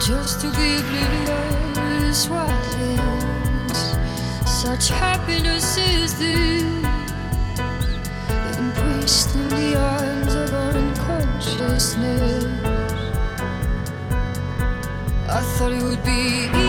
just to be oblivious what is such happiness is this embraced in the arms of unconsciousness. I thought it would be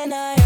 when I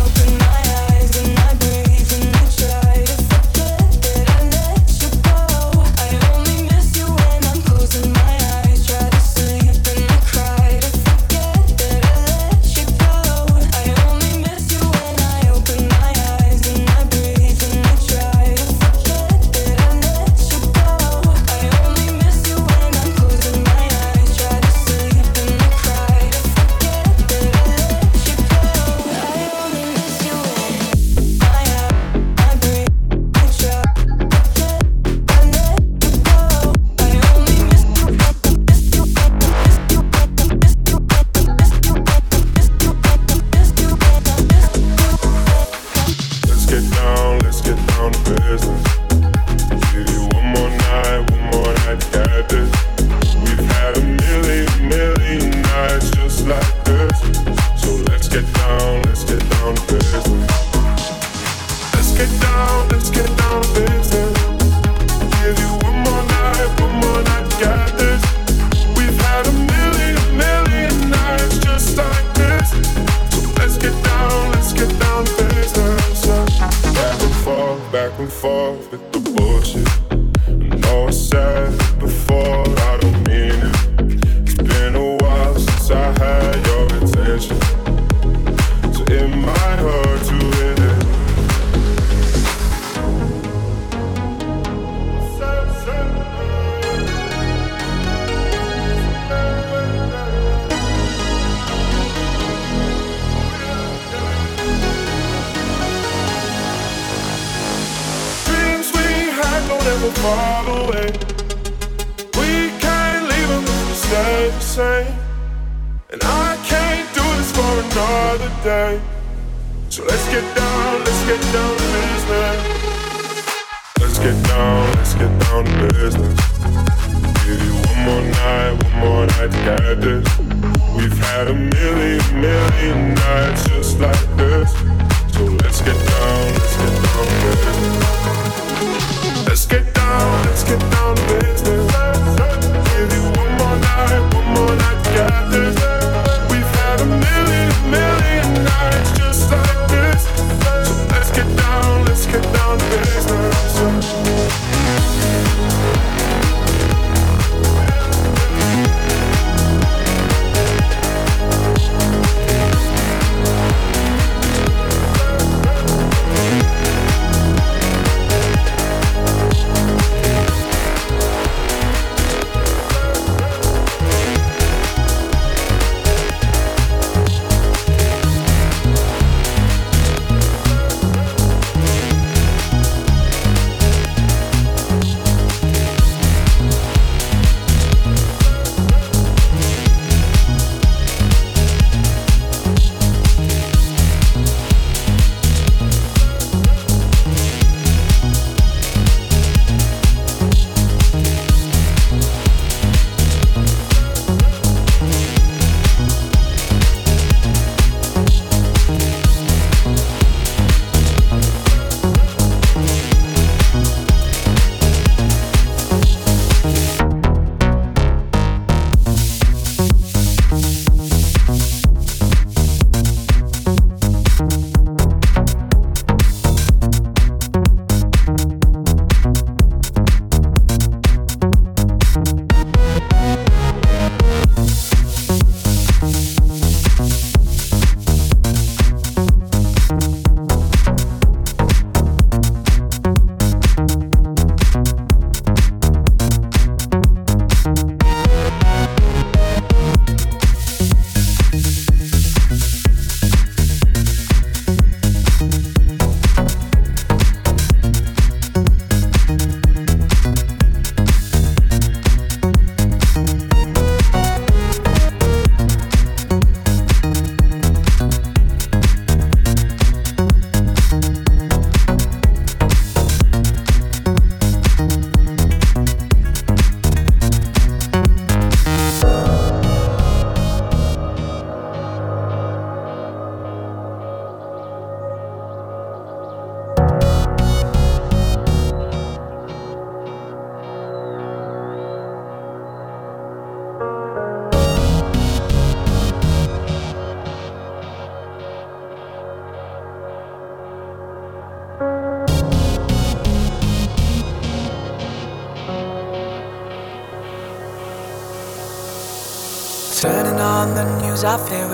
I feel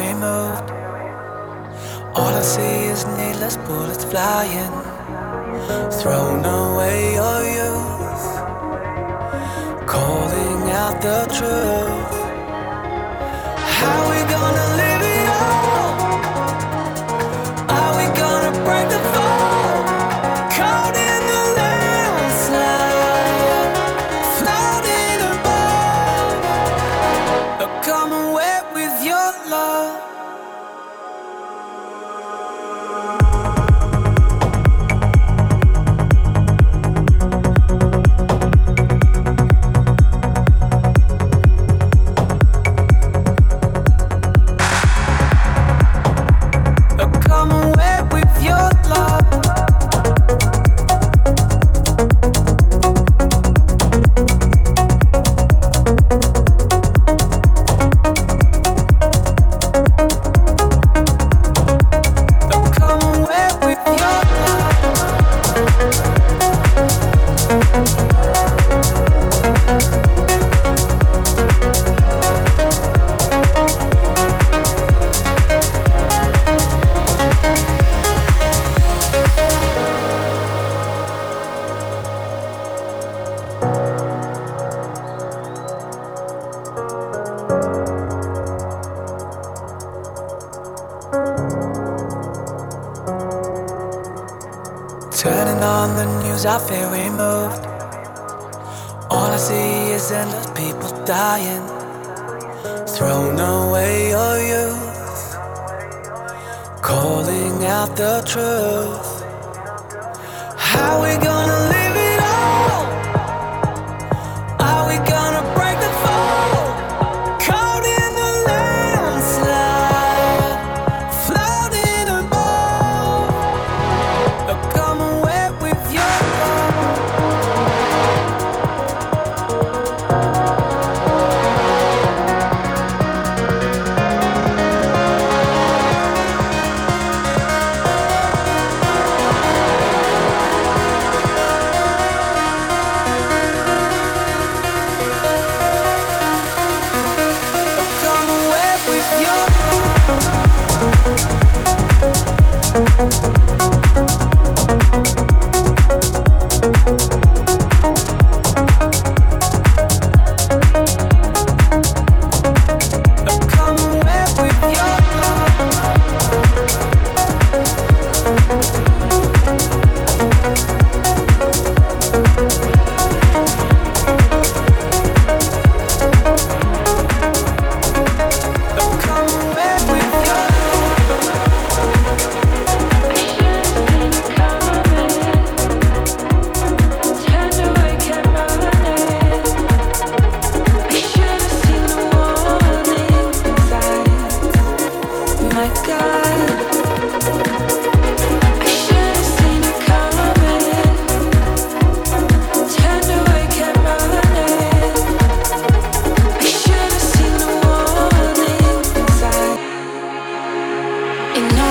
In all